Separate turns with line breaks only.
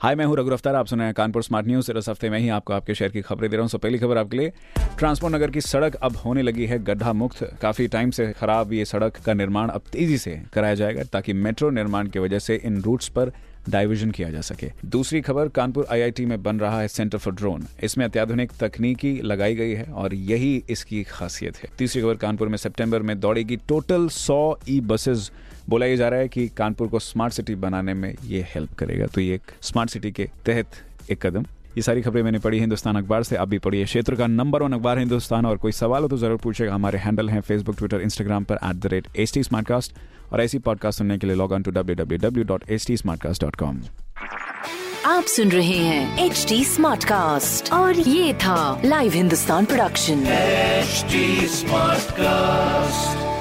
हाय, मैं हूँ रघु अफ्तार आप सुन रहे हैं कानपुर स्मार्ट न्यूज़। इस हफ़्ते में ही आपको आपके शहर की खबरें दे रहा हूँ। सो पहली खबर आपके लिए, ट्रांसपोर्ट नगर की सड़क अब होने लगी है गड्ढा मुक्त। काफ़ी टाइम से खराब ये सड़क का निर्माण अब तेज़ी से कराया जाएगा ताकि मेट्रो निर्माण की वजह से इन रूट्स पर डाइवर्जन किया जा सके। दूसरी खबर, कानपुर आईआईटी में बन रहा है सेंटर फॉर ड्रोन इसमें अत्याधुनिक तकनीकी लगाई गई है और यही इसकी खासियत है। तीसरी खबर, कानपुर में सितंबर में दौड़ेगी टोटल 100 ई बसेस बोला ये जा रहा है कि कानपुर को स्मार्ट सिटी बनाने में ये हेल्प करेगा। तो ये एक स्मार्ट सिटी के तहत एक कदम। ये सारी खबरें मैंने पढ़ी हिंदुस्तान अखबार से आप भी पढ़िए। क्षेत्र का नंबर वन अखबार हिंदुस्तान और कोई सवाल हो तो ज़रूर पूछेगा हमारे हैंडल हैं फेसबुक ट्विटर इंस्टाग्राम पर at the rate H T और ऐसी पॉडकास्ट सुनने के लिए log on to W W W dot H T smartcast dot com
आप सुन रहे हैं एच टी स्मार्ट कास्ट और ये था लाइव हिंदुस्तान प्रोडक्शन
Smartcast.